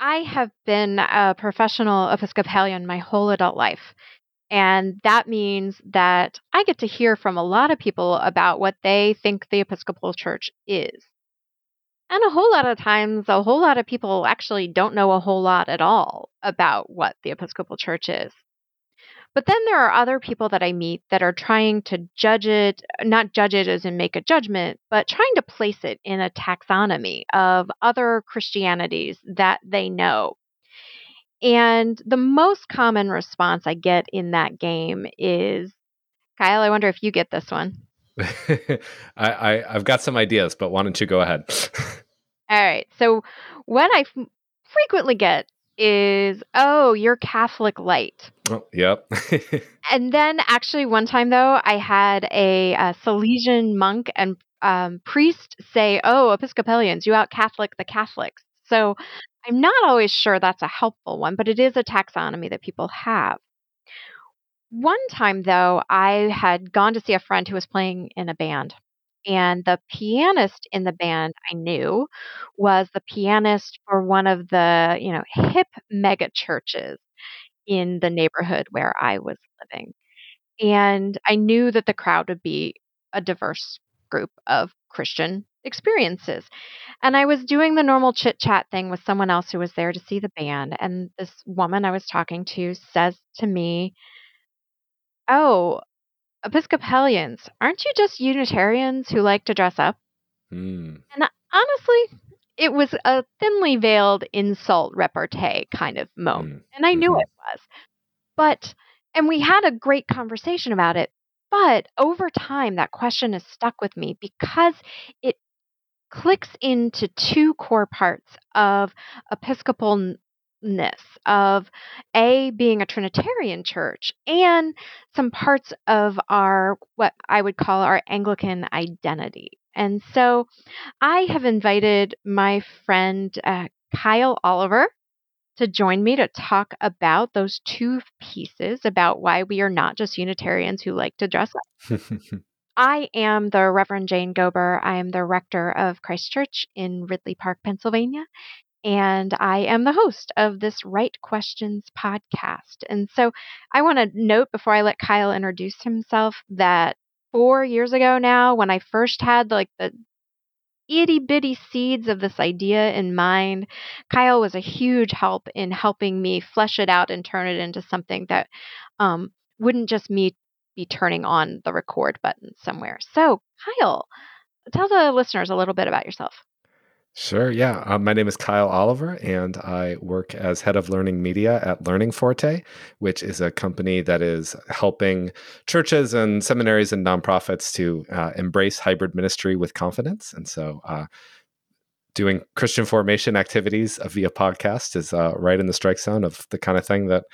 I have been a professional Episcopalian my whole adult life. And that means that I get to hear from a lot of people about what they think the Episcopal Church is. And a whole lot of times, a whole lot of people actually don't know a whole lot at all about what the Episcopal Church is. But then there are other people that I meet that are trying to judge it, not judge it as in make a judgment, but trying to place it in a taxonomy of other Christianities that they know. And the most common response I get in that game is Kyle, I wonder if you get this one. I, I, have got some ideas, but why don't you go ahead? All right. So, what I f- frequently get is, oh, you're Catholic light. Oh, yep. and then, actually, one time though, I had a, a Salesian monk and um, priest say, oh, Episcopalians, you out Catholic the Catholics. So, I'm not always sure that's a helpful one, but it is a taxonomy that people have. One time, though, I had gone to see a friend who was playing in a band. And the pianist in the band I knew was the pianist for one of the, you know, hip mega churches in the neighborhood where I was living. And I knew that the crowd would be a diverse group of Christian experiences. And I was doing the normal chit chat thing with someone else who was there to see the band. And this woman I was talking to says to me, Oh, Episcopalians, aren't you just Unitarians who like to dress up? Mm. And honestly, it was a thinly veiled insult repartee kind of moment. Mm. And I knew mm-hmm. it was. But, and we had a great conversation about it. But over time, that question has stuck with me because it clicks into two core parts of Episcopal of a being a trinitarian church and some parts of our what i would call our anglican identity and so i have invited my friend uh, kyle oliver to join me to talk about those two pieces about why we are not just unitarians who like to dress up I am the Reverend Jane Gober. I am the rector of Christ Church in Ridley Park, Pennsylvania and I am the host of this Right Questions podcast. And so I want to note before I let Kyle introduce himself that four years ago now, when I first had like the itty bitty seeds of this idea in mind, Kyle was a huge help in helping me flesh it out and turn it into something that um, wouldn't just me be turning on the record button somewhere. So, Kyle, tell the listeners a little bit about yourself. Sure. Yeah. Uh, my name is Kyle Oliver, and I work as head of learning media at Learning Forte, which is a company that is helping churches and seminaries and nonprofits to uh, embrace hybrid ministry with confidence. And so, uh, doing Christian formation activities via podcast is uh, right in the strike zone of the kind of thing that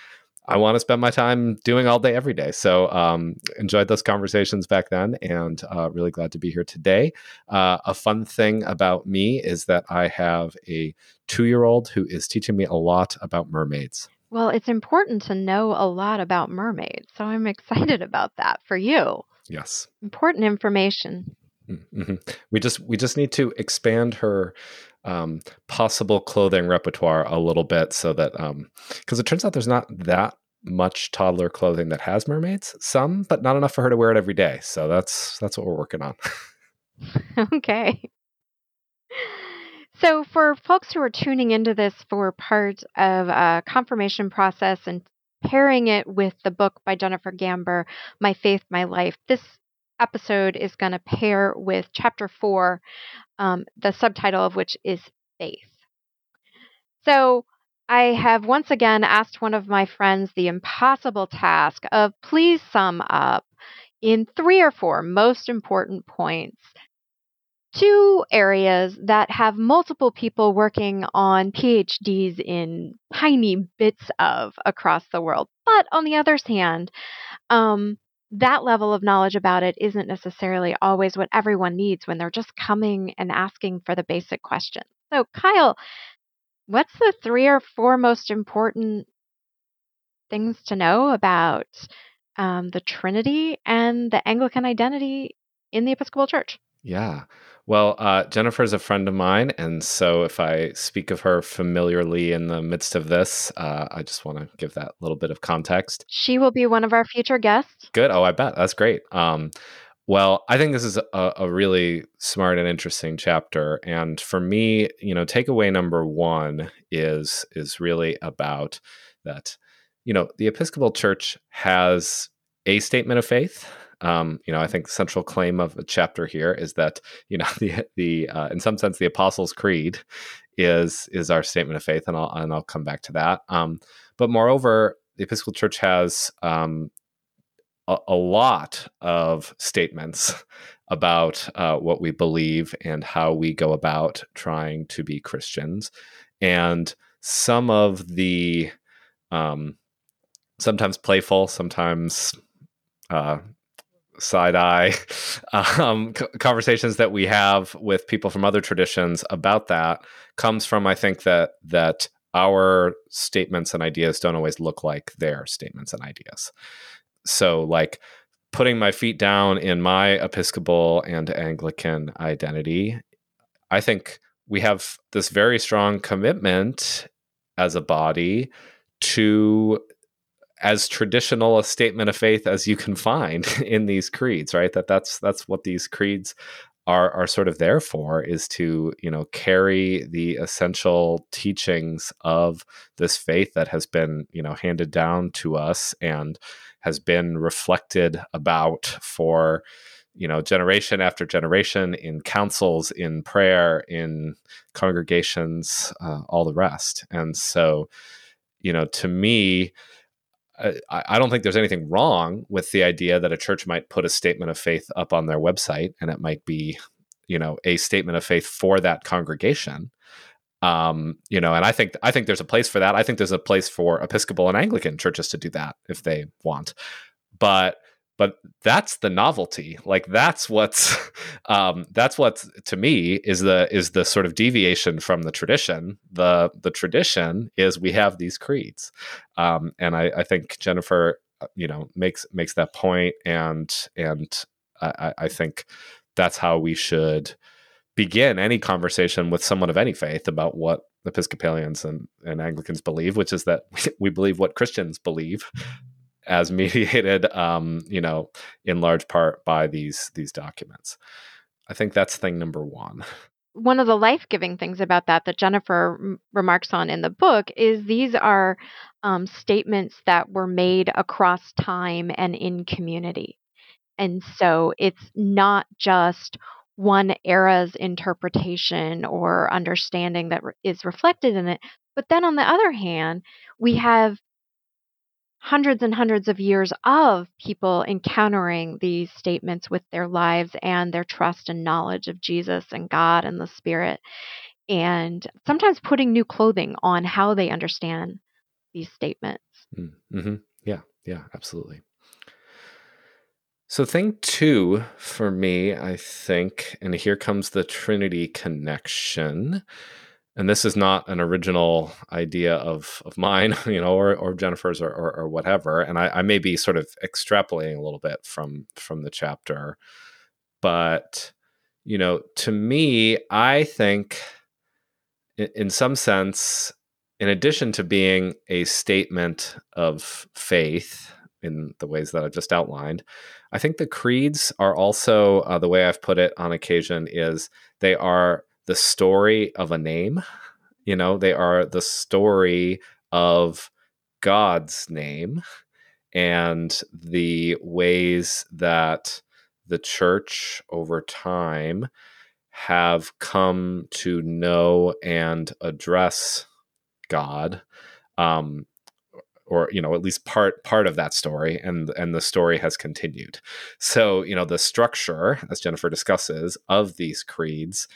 I want to spend my time doing all day, every day. So um, enjoyed those conversations back then, and uh, really glad to be here today. Uh, a fun thing about me is that I have a two-year-old who is teaching me a lot about mermaids. Well, it's important to know a lot about mermaids, so I'm excited about that for you. Yes, important information. Mm-hmm. We just we just need to expand her um, possible clothing repertoire a little bit so that because um, it turns out there's not that much toddler clothing that has mermaids some but not enough for her to wear it every day. So that's that's what we're working on. Okay. So for folks who are tuning into this for part of a confirmation process and pairing it with the book by jennifer gamber my faith my life this episode is going to pair with chapter four um, the subtitle of which is Faith. So I have once again asked one of my friends the impossible task of please sum up in three or four most important points two areas that have multiple people working on PhDs in tiny bits of across the world. But on the other hand, um, that level of knowledge about it isn't necessarily always what everyone needs when they're just coming and asking for the basic questions. So, Kyle, what's the three or four most important things to know about um, the Trinity and the Anglican identity in the Episcopal Church? Yeah. Well, uh, is a friend of mine, and so if I speak of her familiarly in the midst of this, uh, I just want to give that little bit of context. She will be one of our future guests. Good. Oh, I bet that's great. Um, well, I think this is a, a, really smart and interesting chapter, and for me, you know, takeaway number one is is really about that. You know, the Episcopal Church has a statement of faith um, you know, I think the central claim of a chapter here is that you know the the uh, in some sense the Apostles' Creed is is our statement of faith, and I'll and I'll come back to that. Um, but moreover, the Episcopal Church has um, a, a, lot of statements about uh, what we believe and how we go about trying to be Christians, and some of the um, sometimes playful, sometimes uh, side eye um, conversations that we have with people from other traditions about that comes from I think that that our statements and ideas don't always look like their statements and ideas. So like putting my feet down in my Episcopal and Anglican identity, I think we have this very strong commitment as a body to as traditional a statement of faith as you can find in these creeds right? That that's that's what these creeds are are sort of there for is to you know carry the essential teachings of this faith that has been you know handed down to us and has been reflected about for you know generation after generation in councils in prayer in congregations uh, all the rest. And so you know to me I, I don't think there's anything wrong with the idea that a church might put a statement of faith up on their website and it might be you know a statement of faith for that congregation. Um, you know and i think i think there's a place for that. I think there's a place for episcopal and anglican churches to do that if they want. But but that's the novelty. Like that's what's um, that's what to me is the is the sort of deviation from the tradition. The the tradition is we have these creeds. Um, and I, I think jennifer uh, you know makes makes that point and and I, I think that's how we should begin any conversation with someone of any faith about what Episcopalians and, and Anglicans believe, which is that we believe what Christians believe, as mediated, um, you know, in large part by these these documents. I think that's thing number one. One of the life giving things about that that Jennifer m- remarks on in the book is these are um, statements that were made across time and in community. And so it's not just one era's interpretation or understanding that re- is reflected in it. But then on the other hand, we have hundreds and hundreds of years of people encountering these statements with their lives and their trust and knowledge of Jesus and God and the Spirit, and sometimes putting new clothing on how they understand these statements. Mm, mm-hmm. Yeah, yeah, absolutely. So, thing two for me, I think, and here comes the Trinity connection and this is not an original idea of of mine, you know, or, or Jennifer's or, or, or whatever. And I, I, may be sort of extrapolating a little bit from from the chapter, but you know, to me, I think, in, some sense, in addition to being a statement of faith in the ways that I've just outlined, I think the creeds are also uh, the way I've put it on occasion is they are the story of a name. You know, they are the story of God's name and the ways that the church over time have come to know and address God. Um, or you know at least part part of that story and and the story has continued so you know the structure as jennifer discusses of these creeds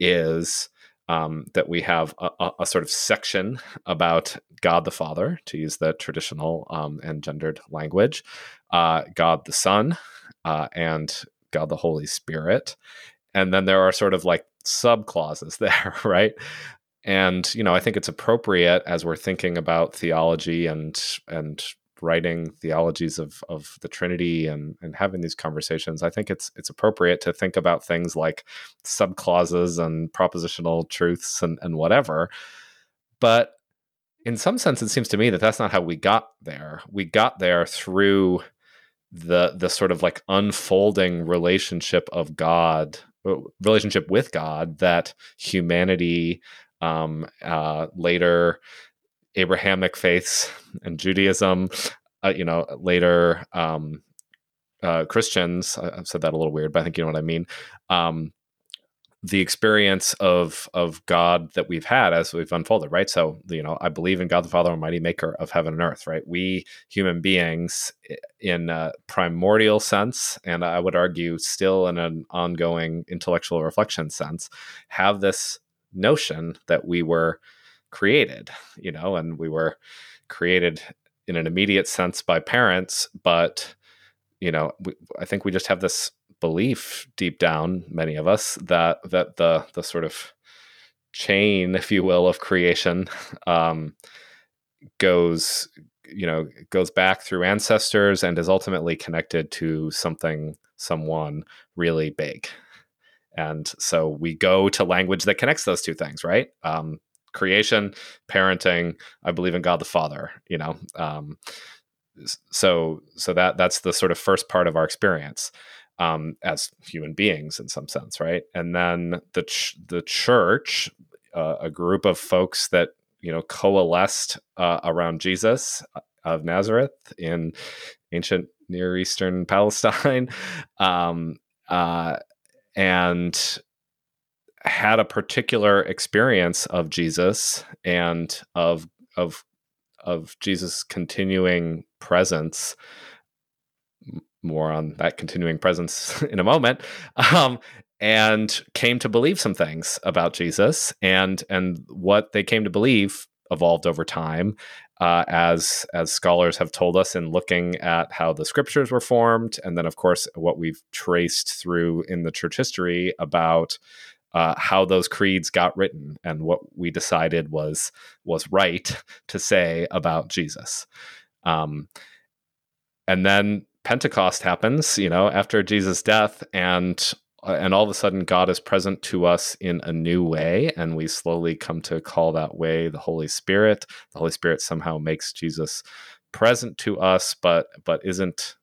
is um, that we have a, a, a, sort of section about God the Father, to use the traditional um, and gendered language, uh, God the Son, uh, and God the Holy Spirit. And then there are sort of like sub clauses there, right? And you know, I think it's appropriate as we're thinking about theology and and writing theologies of of the Trinity and and having these conversations, I think it's it's appropriate to think about things like subclauses and propositional truths and and whatever. But in some sense, it seems to me that that's not how we got there. We got there through the the sort of like unfolding relationship of God, uh, relationship with God that humanity um, uh, later Abrahamic faiths and Judaism, uh, you know, later um, uh, Christians. I've said that a little weird, but I think you know what I mean. Um, the experience of of God that we've had as we've unfolded, right? So, you know, I believe in God the Father Almighty, Maker of heaven and earth, right? We human beings, in a primordial sense, and I would argue still in an ongoing intellectual reflection sense, have this notion that we were created, you know, and we were created in an immediate sense by parents, but you know, we, I think we just have this belief deep down, many of us, that that the the sort of chain, if you will, of creation um, goes you know goes back through ancestors and is ultimately connected to something someone really big. And so we go to language that connects those two things right? Um, creation parenting i believe in god the father you know um, so so that that's the sort of first part of our experience um, as human beings in some sense, right? And then the ch- the church, uh, a group of folks that you know coalesced uh, around Jesus uh, of Nazareth in ancient Near Eastern Palestine, um, uh, and had a particular experience of Jesus and of of of Jesus continuing presence more on that continuing presence in a moment um, and came to believe some things about jesus and and what they came to believe evolved over time uh, as as scholars have told us in looking at how the scriptures were formed and then of course what we've traced through in the church history about uh, how those creeds got written and what we decided was was right to say about jesus um, and then Pentecost happens, you know, after Jesus' death, and uh, and all of a sudden God is present to us in a new way, and we slowly come to call that way the Holy Spirit. The Holy Spirit somehow makes Jesus present to us, but but isn't.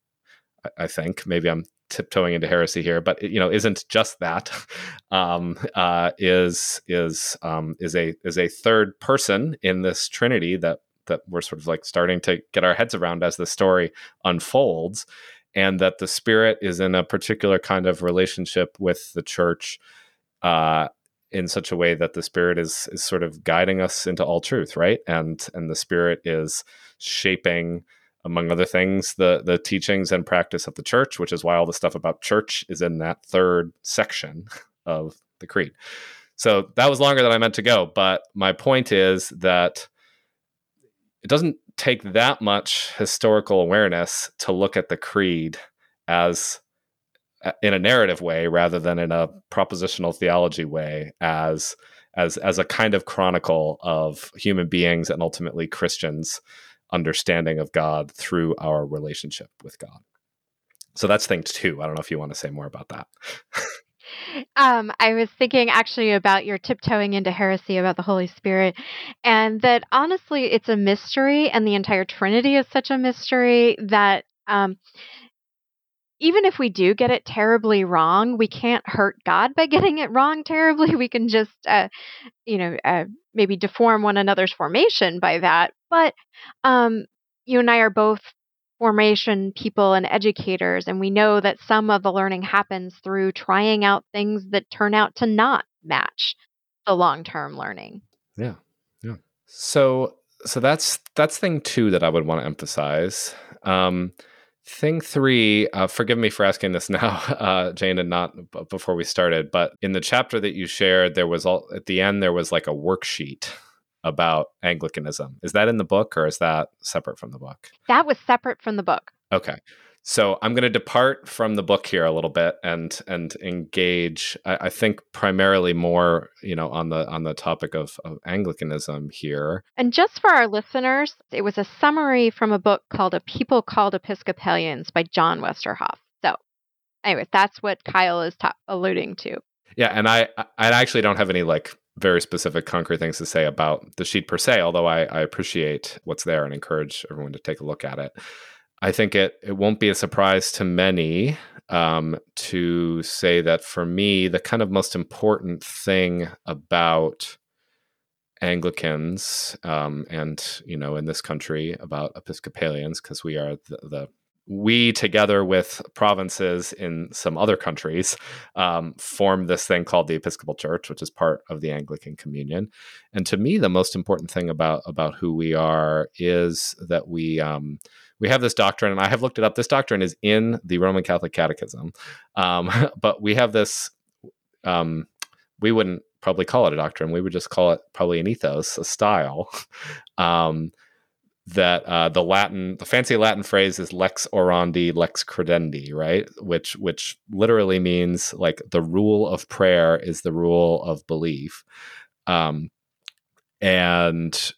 I think maybe I'm tiptoeing into heresy here, but you know, isn't just that. Um, uh, is is um, is a is a third person in this Trinity that that we're sort of like starting to get our heads around as the story unfolds and that the spirit is in a particular kind of relationship with the church uh, in such a way that the spirit is is sort of guiding us into all truth right and and the spirit is shaping among other things the the teachings and practice of the church which is why all the stuff about church is in that third section of the creed. So that was longer than i meant to go but my point is that it doesn't take that much historical awareness to look at the creed as uh, in a narrative way rather than in a propositional theology way as as as a kind of chronicle of human beings and ultimately Christians understanding of God through our relationship with God. So that's thing 2. I don't know if you want to say more about that. Um, I was thinking actually about your tiptoeing into heresy about the Holy Spirit, and that honestly, it's a mystery, and the entire Trinity is such a mystery that um, even if we do get it terribly wrong, we can't hurt God by getting it wrong terribly. We can just, uh, you know, uh, maybe deform one another's formation by that. But um, you and I are both formation people and educators, and we know that some of the learning happens through trying out things that turn out to not match the long-term learning. Yeah. Yeah. So so that's that's thing 2 that I would want to emphasize. Um Thing three, uh, forgive me for asking this now, uh, Jane, and not b- before we started, but in the chapter that you shared, there was all at the end, there was like a worksheet about Anglicanism. Is that in the book or is that separate from the book? That was separate from the book. Okay. So I'm going to depart from the book here a little bit and and engage. I, I, think primarily more, you know, on the on the topic of, of Anglicanism here. And just for our listeners, it was a summary from a book called "A People Called Episcopalians" by John Westerhoff. So, anyway, that's what Kyle is ta- alluding to. Yeah, and I I actually don't have any like very specific concrete things to say about the sheet per se, although I, I appreciate what's there and encourage everyone to take a look at it. I think it it won't be a surprise to many um, to say that for me, the kind of most important thing about Anglicans um, and you know in this country about Episcopalians because we are the, the, we together with provinces in some other countries um, form this thing called the Episcopal Church, which is part of the Anglican Communion. And to me, the most important thing about about who we are is that we um, we have this doctrine, and I have looked it up. This doctrine is in the Roman Catholic Catechism, um, but we have this. Um, we wouldn't probably call it a doctrine. We would just call it probably an ethos, a style. Um, that uh, the Latin, the fancy Latin phrase is lex orandi, lex credendi, right? Which which literally means like the rule of prayer is the rule of belief, um, and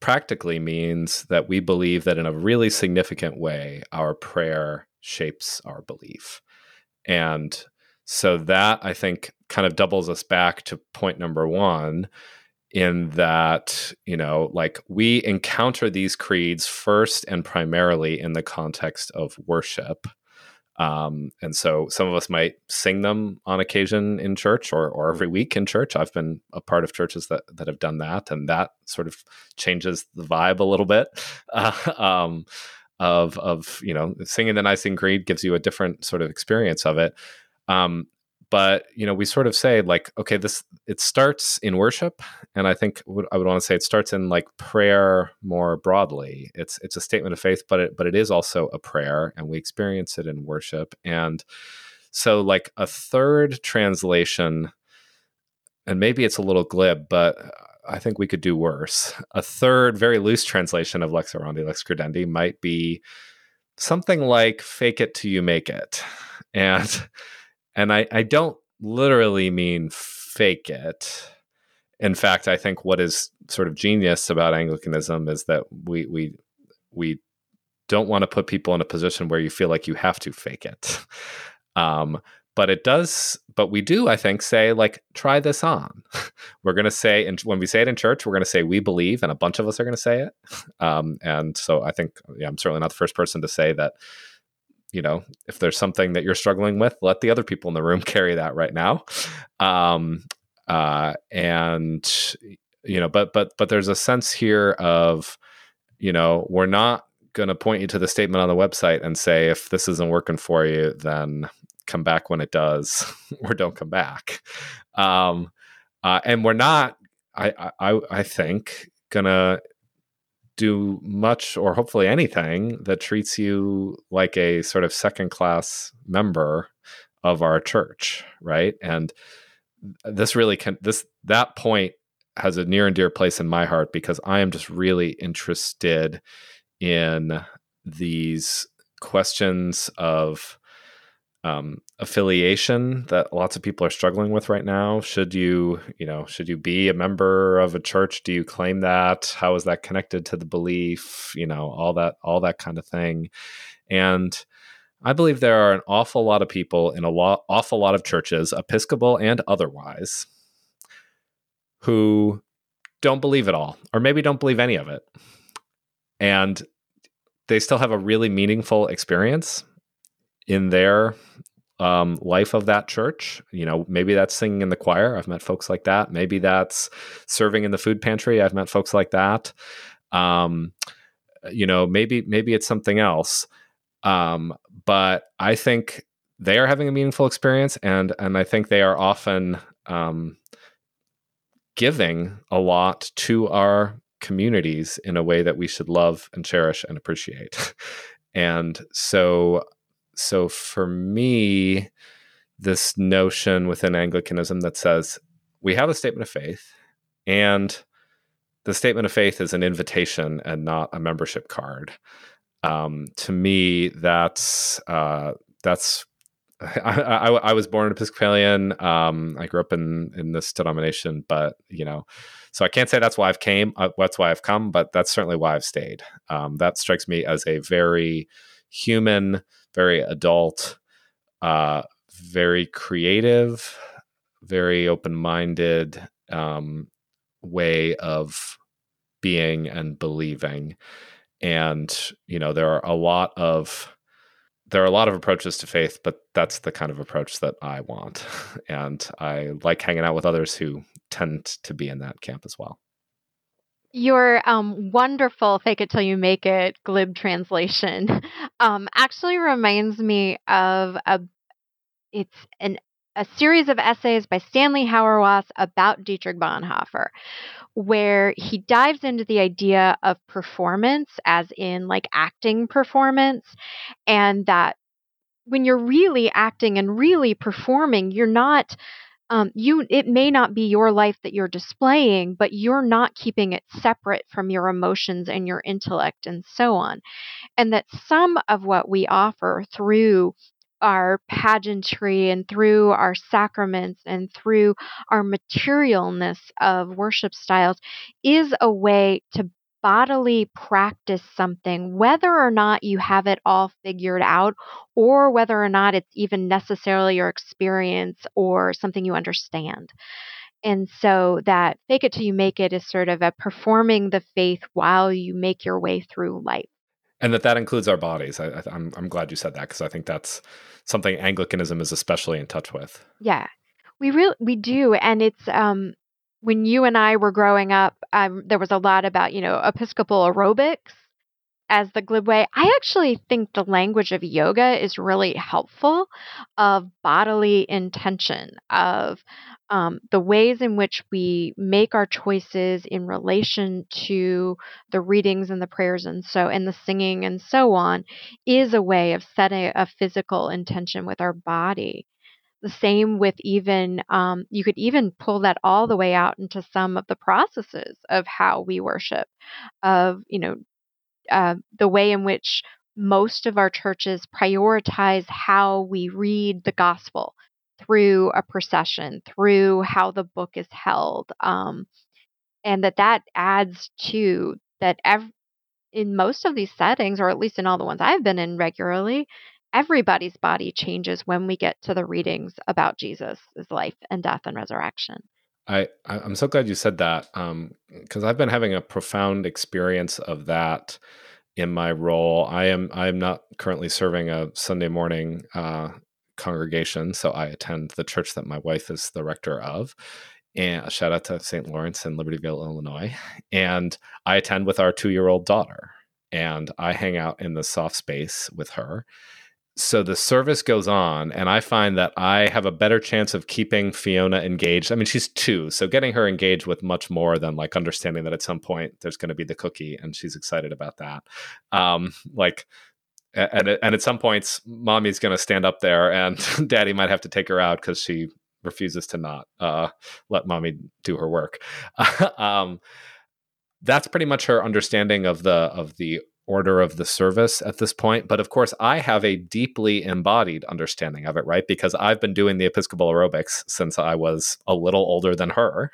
practically means that we believe that in a really significant way, our prayer shapes our belief. And so that I think kind of doubles us back to point number one in that, you know, like we encounter these creeds first and primarily in the context of worship. Um, and so some of us might sing them on occasion in church or, or every week in church. I've been a part of churches that, that have done that, and that sort of changes the vibe a little bit. Uh, um, of of you know singing the Nicene Creed gives you a different sort of experience of it. Um, but you know we sort of say like okay this it starts in worship and i think i would want to say it starts in like prayer more broadly. It's it's a statement of faith but it but it is also a prayer and we experience it in worship. And so like a third translation and maybe it's a little glib but uh, i think we could do worse. A third very loose translation of lex orandi lex credendi might be something like fake it till you make it. And and I, I don't literally mean fake it. In fact, I think what is sort of genius about Anglicanism is that we we we don't want to put people in a position where you feel like you have to fake it. Um, but it does but we do i think say like try this on we're going to say and when we say it in church we're going to say we believe and a bunch of us are going to say it um, and so i think yeah, i'm certainly not the first person to say that you know, if there's something that you're struggling with, let the other people in the room carry that right now. Um, uh, and you know, but but but there's a sense here of, you know, we're not going to point you to the statement on the website and say if this isn't working for you, then come back when it does, or don't come back. Um, uh, and we're not, I I I think, gonna do much or hopefully anything that treats you like a sort of second class member of our church right? And this really can this that point has a near and dear place in my heart because i am just really interested in these questions of um, affiliation that lots of people are struggling with right now. Should you, you know, should you be a member of a church? Do you claim that? How is that connected to the belief? You know, all that, all that kind of thing. And I believe there are an awful lot of people in a lot, awful lot of churches, Episcopal and otherwise, who don't believe it all, or maybe don't believe any of it, and they still have a really meaningful experience in their um, life of that church. You know, maybe that's singing in the choir. I've met folks like that. Maybe that's serving in the food pantry. I've met folks like that. Um, you know, maybe maybe it's something else. Um, but I think they are having a meaningful experience, and and I think they are often um, giving a lot to our communities in a way that we should love and cherish and appreciate. and so so for me, this notion within Anglicanism that says we have a statement of faith, and the statement of faith is an invitation and not a membership card. Um, to me, that's uh, that's I, I, I, was born an Episcopalian. Um, I grew up in in this denomination, but you know, so I can't say that's why I've came. Uh, that's why I've come, but that's certainly why I've stayed. Um, that strikes me as a very human, very adult, uh, very creative, very open minded um, way of being and believing. And you know, there are a lot of there are a lot of approaches to faith, but that's the kind of approach that I want. And I like hanging out with others who tend to be in that camp as well. Your um, wonderful fake it till you make it glib translation um, actually reminds me of a it's an a series of essays by Stanley Hauerwas about Dietrich Bonhoeffer, where he dives into the idea of performance, as in like acting performance, and that when you're really acting and really performing, you're not. Um, you it may not be your life that you're displaying but you're not keeping it separate from your emotions and your intellect and so on. And that some of what we offer through our pageantry and through our sacraments and through our materialness of worship styles is a way to bodily practice something, whether or not you have it all figured out, or whether or not it's even necessarily your experience or something you understand. And so that fake it till you make it is sort of a performing the faith while you make your way through life and that that includes our bodies. I, am I'm, I'm glad you said that because I think that's something Anglicanism is especially in touch with. Yeah, we really we do, and it's um when you and I were growing up, um, there was a lot about you know Episcopal aerobics as the glib way. I actually think the language of yoga is really helpful of bodily intention of um, the ways in which we make our choices in relation to the readings and the prayers and so and the singing and so on is a way of setting a physical intention with our body the same with even um, you could even pull that all the way out into some of the processes of how we worship of you know uh, the way in which most of our churches prioritize how we read the gospel through a procession, through how the book is held, um, and that that adds to that. Ev- in most of these settings, or at least in all the ones I've been in regularly, everybody's body changes when we get to the readings about Jesus' life and death and resurrection. I I'm so glad you said that because um, I've been having a profound experience of that in my role. I am I am not currently serving a Sunday morning uh, congregation. So I attend the church that my wife is the rector of. And a shout out to St. Lawrence in Libertyville, Illinois. And I attend with our two year old daughter. And I hang out in the soft space with her. So the service goes on, and I find that I have a better chance of keeping Fiona engaged. I mean, she's two, so getting her engaged with much more than like understanding that at some point there's going to be the cookie, and she's excited about that. Um, like and and at some points, mommy's going to stand up there, and daddy might have to take her out because she refuses to not uh, let mommy do her work. um, that's pretty much her understanding of the of the order of the service at this point. But of course, I have a deeply embodied understanding of it, right? Because I've been doing the Episcopal aerobics since I was a little older than her.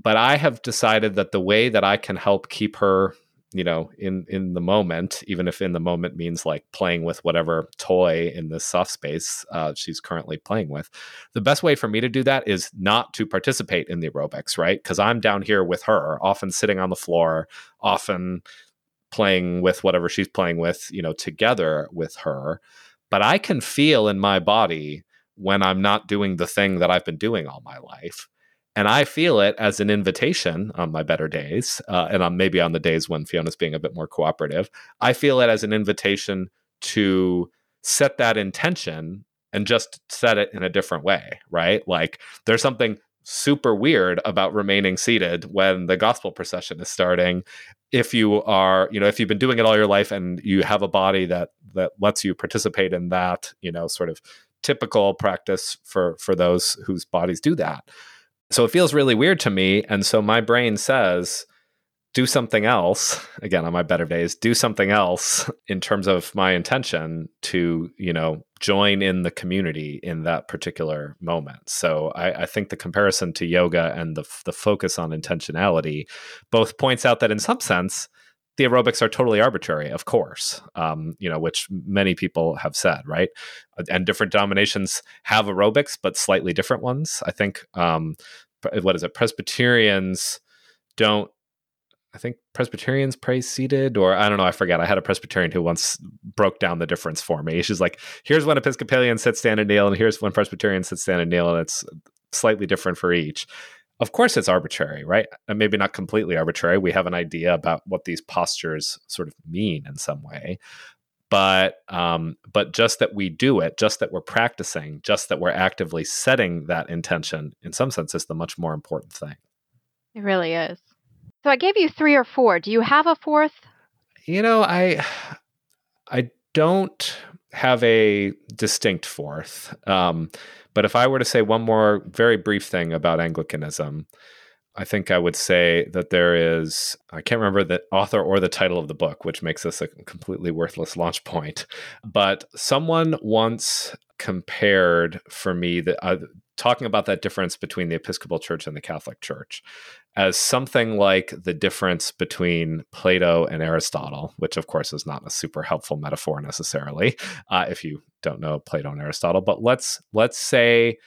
But I have decided that the way that I can help keep her you know in in the moment even if in the moment means like playing with whatever toy in this soft space uh, she's currently playing with the best way for me to do that is not to participate in the aerobics right because i'm down here with her often sitting on the floor often playing with whatever she's playing with you know together with her but i can feel in my body when i'm not doing the thing that i've been doing all my life and I feel it as an invitation on my better days, uh, and on maybe on the days when Fiona's being a bit more cooperative. I feel it as an invitation to set that intention and just set it in a different way, right? Like there's something super weird about remaining seated when the gospel procession is starting if you are you know if you've been doing it all your life and you have a body that that lets you participate in that you know sort of typical practice for for those whose bodies do that so it feels really weird to me. And so my brain says, do something else again on my better days do something else in terms of my intention to you know join in the community in that particular moment so i, I think the comparison to yoga and the, the focus on intentionality both points out that in some sense the aerobics are totally arbitrary, of course, um, you know, which many people have said, right? And different denominations have aerobics, but slightly different ones. I think, um, what is it? Presbyterians don't I think Presbyterians pray seated, or I don't know, I forget. I had a Presbyterian who once broke down the difference for me. She's like, here's when Episcopalians sit, stand, and kneel, and here's when Presbyterians sit, stand, and kneel, and it's slightly different for each. Of course, it's arbitrary, right? And maybe not completely arbitrary. We have an idea about what these postures sort of mean in some way. But um, but just that we do it, just that we're practicing, just that we're actively setting that intention, in some sense, is the much more important thing. It really is. So I gave you three or four. Do you have a fourth? You know, I I don't have a distinct fourth. Um, but if I were to say one more very brief thing about Anglicanism, I think I would say that there is, I can't remember the author or the title of the book, which makes this a completely worthless launch point. But someone once compared for me that uh, talking about that difference between the Episcopal Church and the Catholic Church as something like the difference between Plato and Aristotle, which of course is not a super helpful metaphor necessarily, uh, if you don't know Plato and Aristotle. But let's let's say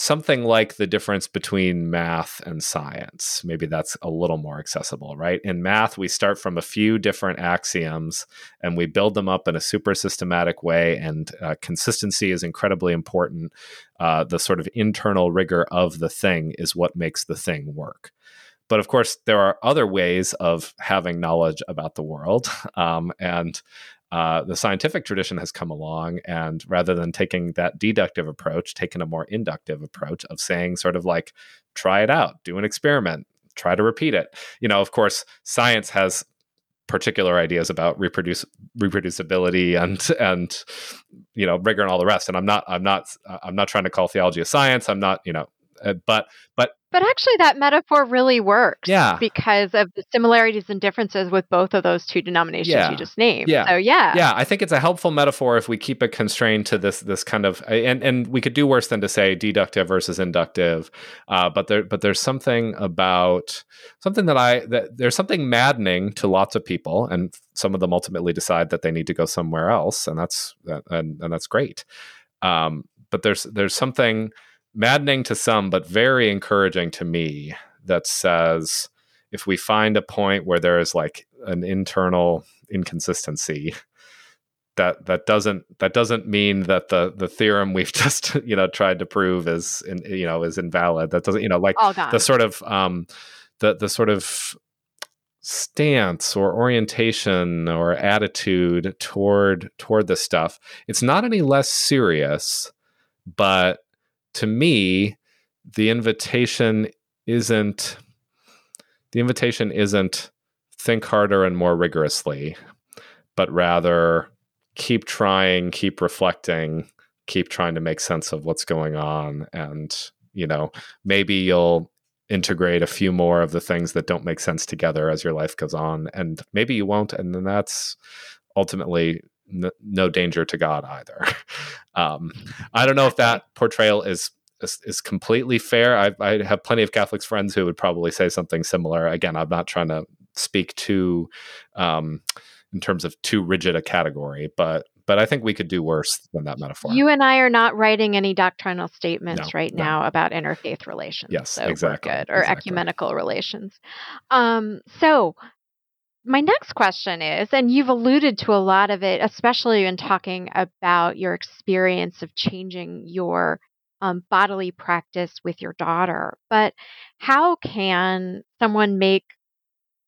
something like the difference between math and science. Maybe that's a little more accessible, right? In math, we start from a few different axioms and we build them up in a super systematic way, and uh, consistency is incredibly important. Uh, the sort of internal rigor of the thing is what makes the thing work. But of course, there are other ways of having knowledge about the world. Um, and uh, the scientific tradition has come along, and rather than taking that deductive approach, taken a more inductive approach of saying, sort of like, try it out, do an experiment, try to repeat it. You know, of course, science has particular ideas about reproduce reproducibility and and you know rigor and all the rest and i'm not i'm not i'm not trying to call theology a science i'm not you know uh, but but but actually, that metaphor really works. Yeah. Because of the similarities and differences with both of those two denominations yeah. you just named. Yeah. So yeah. Yeah. I think it's a helpful metaphor if we keep it constrained to this this kind of and and we could do worse than to say deductive versus inductive. Uh, but there but there's something about something that I that there's something maddening to lots of people, and some of them ultimately decide that they need to go somewhere else, and that's and and that's great. Um, but there's there's something maddening to some, but very encouraging to me that says if we find a point where there is like an internal inconsistency, that that doesn't that doesn't mean that the the theorem we've just you know tried to prove is in, you know is invalid. That doesn't you know like the sort of um the the sort of stance or orientation or attitude toward toward this stuff it's not any less serious but to me, the invitation isn't the invitation isn't think harder and more rigorously, but rather keep trying, keep reflecting, keep trying to make sense of what's going on. And, you know, maybe you'll integrate a few more of the things that don't make sense together as your life goes on. And maybe you won't. And then that's ultimately n- no danger to God either. um, I don't know if that portrayal is is, is completely fair. I, I, have plenty of Catholics friends who would probably say something similar. Again, I'm not trying to speak to um, in terms of too rigid a category, but but I think we could do worse than that metaphor. You and I are not writing any doctrinal statements no, right no. now about interfaith relations. Yes, so exactly. good or exactly. ecumenical relations. Um, so my next question is, and you've alluded to a lot of it, especially in talking about your experience of changing your um, bodily practice with your daughter, but how can someone make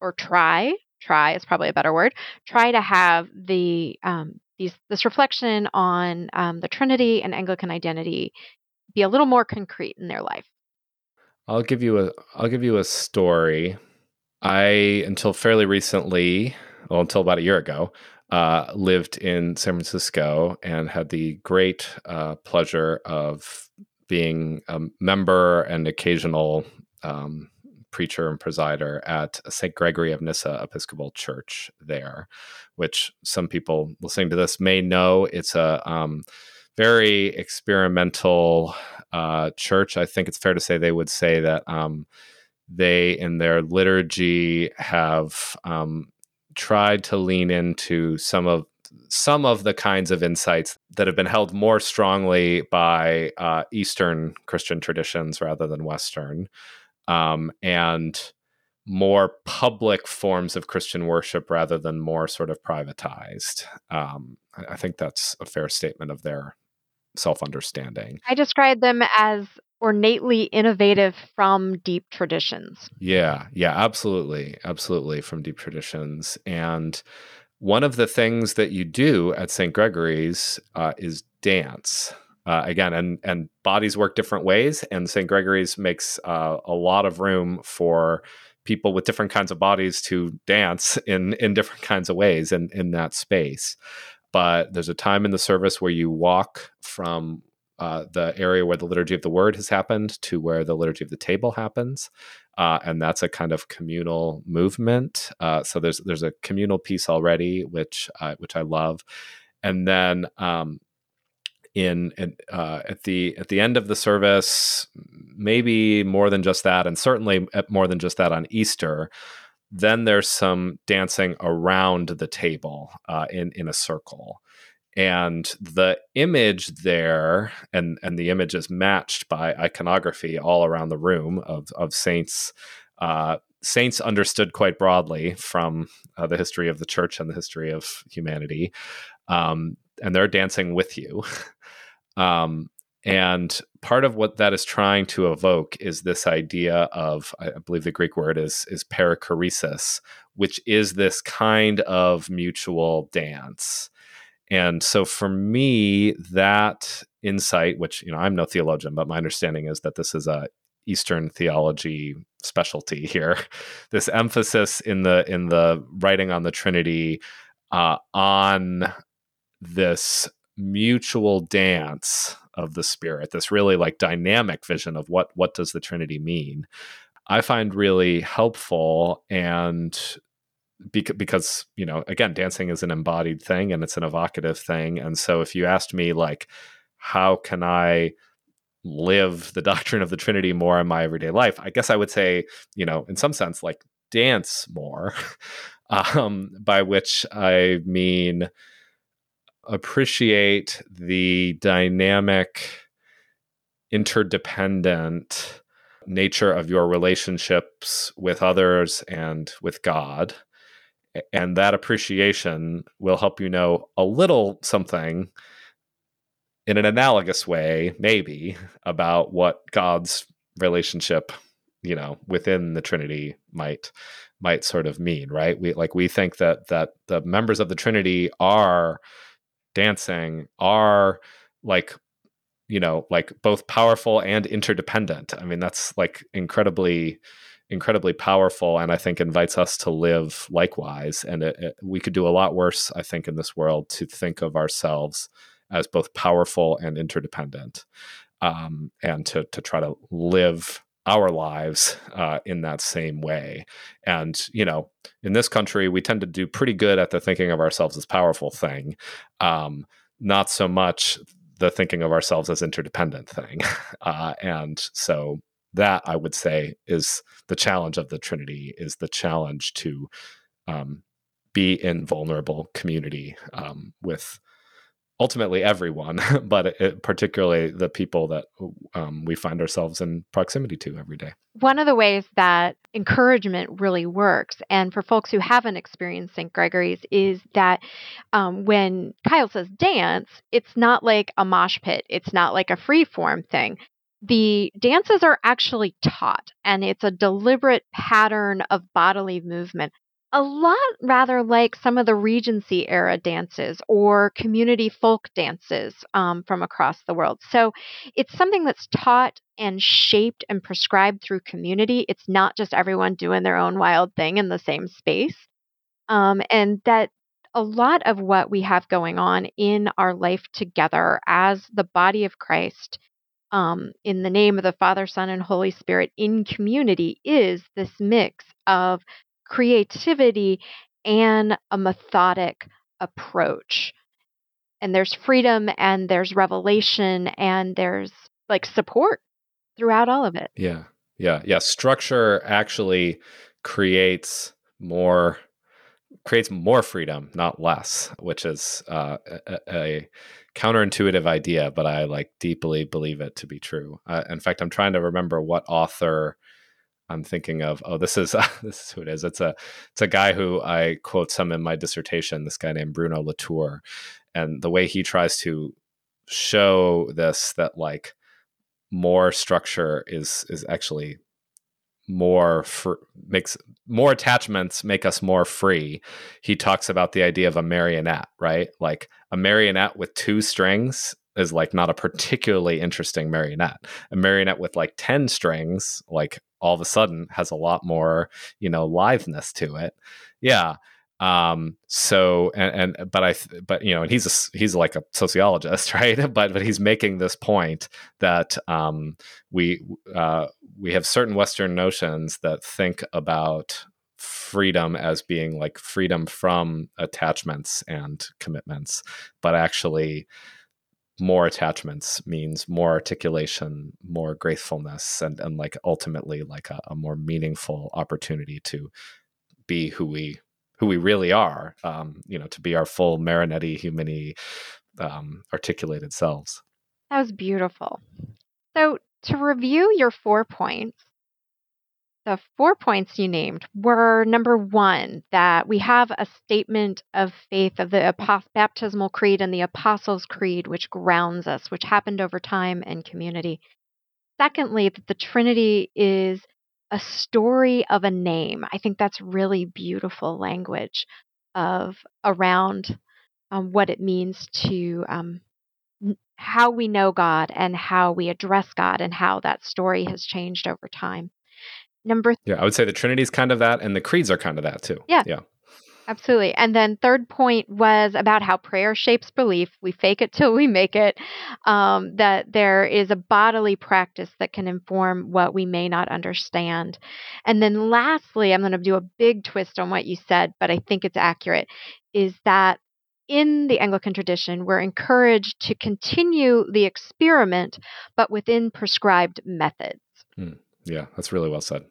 or try? Try is probably a better word. Try to have the um, these this reflection on um, the Trinity and Anglican identity be a little more concrete in their life. I'll give you a I'll give you a story I, until fairly recently, well, until about a year ago, uh, lived in San Francisco and had the great uh, pleasure of being a member and occasional um, preacher and presider at St. Gregory of Nyssa Episcopal Church there, which some people listening to this may know. It's a um, very experimental uh, church. I think it's fair to say they would say that um, they, in their liturgy, have um, tried to lean into some of some of the kinds of insights that have been held more strongly by uh, Eastern Christian traditions rather than Western, um, and more public forms of Christian worship rather than more sort of privatized. Um, I, I think that's a fair statement of their self understanding. I describe them as ornately innovative from deep traditions. Yeah, yeah, absolutely. Absolutely from deep traditions. And one of the things that you do at St. Gregory's uh, is dance. Uh, again, and and bodies work different ways, and St. Gregory's makes uh, a lot of room for people with different kinds of bodies to dance in in different kinds of ways in in that space. But there's a time in the service where you walk from uh, the area where the liturgy of the word has happened to where the liturgy of the table happens uh, and that's a kind of communal movement. Uh, so there's there's a communal piece already, which uh, which I love, and then um, in, in uh, at the at the end of the service, maybe more than just that, and certainly more than just that on Easter. Then there's some dancing around the table uh, in in a circle and the image there and and the image is matched by iconography all around the room of of saints uh, saints understood quite broadly from uh, the history of the church and the history of humanity. Um, and they're dancing with you. Um, and part of what that is trying to evoke is this idea of i believe the greek word is is perichoresis which is this kind of mutual dance and so for me, that insight, which, you know, I'm no theologian, but my understanding is that this is a Eastern theology specialty here. this emphasis in the in the writing on the Trinity uh, on this mutual dance of the Spirit, this really like dynamic vision of what what does the Trinity mean. I find really helpful and because, because you know again dancing is an embodied thing and it's an evocative thing. And so if you asked me like how can i live the doctrine of the trinity more in my everyday life? I guess i would say you know in some sense like dance more um, by which i mean appreciate the dynamic interdependent nature of your relationships with others and with god and that appreciation will help you know a little something in an analogous way maybe about what god's relationship you know within the trinity might might sort of mean right? We like we think that that the members of the trinity are dancing are like you know like both powerful and interdependent. I mean that's like incredibly incredibly powerful and I think invites us to live likewise. And it, it, we could do a lot worse, I think, in this world to think of ourselves as both powerful and interdependent um, and to, to try to live our lives uh, in that same way. And, you know, in this country, we tend to do pretty good at the thinking of ourselves as powerful thing, um, not so much the thinking of ourselves as interdependent thing. Uh, and so that I would say is the challenge of the Trinity is the challenge to um, be in vulnerable community um, with ultimately everyone, but it, particularly the people that um, we find ourselves in proximity to every day. One of the ways that encouragement really works, and for folks who haven't experienced St. Gregory's, is that um, when Kyle says dance, it's not like a mosh pit, it's not like a free form thing the dances are actually taught, and it's a deliberate pattern of bodily movement. A lot rather like some of the Regency era dances or community folk dances um, from across the world. So it's something that's taught and shaped and prescribed through community. It's not just everyone doing their own wild thing in the same space. Um, and that a lot of what we have going on in our life together as the body of Christ um, in the name of the Father, Son, and Holy Spirit in community is this mix of creativity and a methodic approach. And there's freedom and there's revelation and there's like support throughout all of it. Yeah. Yeah. Yeah. Structure actually creates more creates more freedom, not less, which is uh, a, a, counterintuitive idea, but I like deeply believe it to be true. Uh, in fact, I'm trying to remember what author I'm thinking of. Oh, this is uh, this is who it is. It's a it's a guy who I quote some in my dissertation. This guy named Bruno Latour, and the way he tries to show this that like more structure is is actually more fr- makes more attachments make us more free. He talks about the idea of a marionette right? Like a marionette with two strings is like not a particularly interesting marionette. A marionette with like 10 strings like all of a sudden has a lot more you know liveness to it. Yeah um so and, and but i but you know and he's a he's like a sociologist right? But but he's making this point that um we uh we have certain western notions that think about freedom as being like freedom from attachments and commitments but actually more attachments means more articulation more gracefulness and and like ultimately like a, a more meaningful opportunity to be who we who we really are, um, you know, to be our full Marinetti, humani, um, articulated selves. That was beautiful. So, to review your four points, the four points you named were number one, that we have a statement of faith of the baptismal creed and the apostles' creed, which grounds us, which happened over time and community. Secondly, that the Trinity is a story of a name. I think that's really beautiful language of around um, what it means to um, how we know God and how we address God and how that story has changed over time. Number th- yeah, I would say the Trinity is kind of that, and the creeds are kind of that too. Yeah, yeah. Absolutely. And then third point was about how prayer shapes belief. We fake it till we make it. Um, that there is a bodily practice that can inform what we may not understand. And then lastly, I'm going to do a big twist on what you said, but I think it's accurate, is that in the Anglican tradition, we're encouraged to continue the experiment, but within prescribed methods. Hmm. Yeah, that's really well said.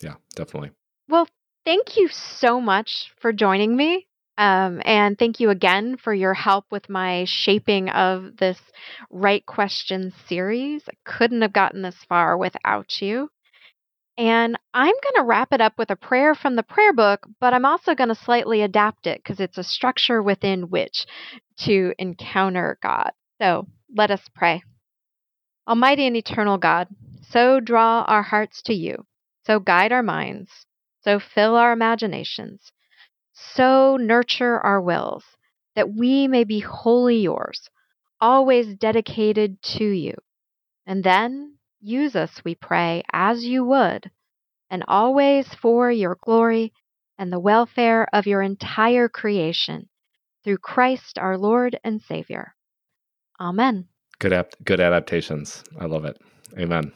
Yeah, definitely. Well, thank you so much for joining me. Um, and thank you again for your help with my shaping of this Right Question series. I couldn't have gotten this far without you. And I'm going to wrap it up with a prayer from the prayer book, but I'm also going to slightly adapt it because it's a structure within which to encounter God. So let us pray. Almighty and eternal God, so draw our hearts to you, so guide our minds so fill our imaginations, so nurture our wills, that we may be wholly yours, always dedicated to you. And then use us, we pray, as you would, and always for your glory and the welfare of your entire creation, through Christ our Lord and Savior. Amen. Good, ap- good adaptations. I love it. Amen.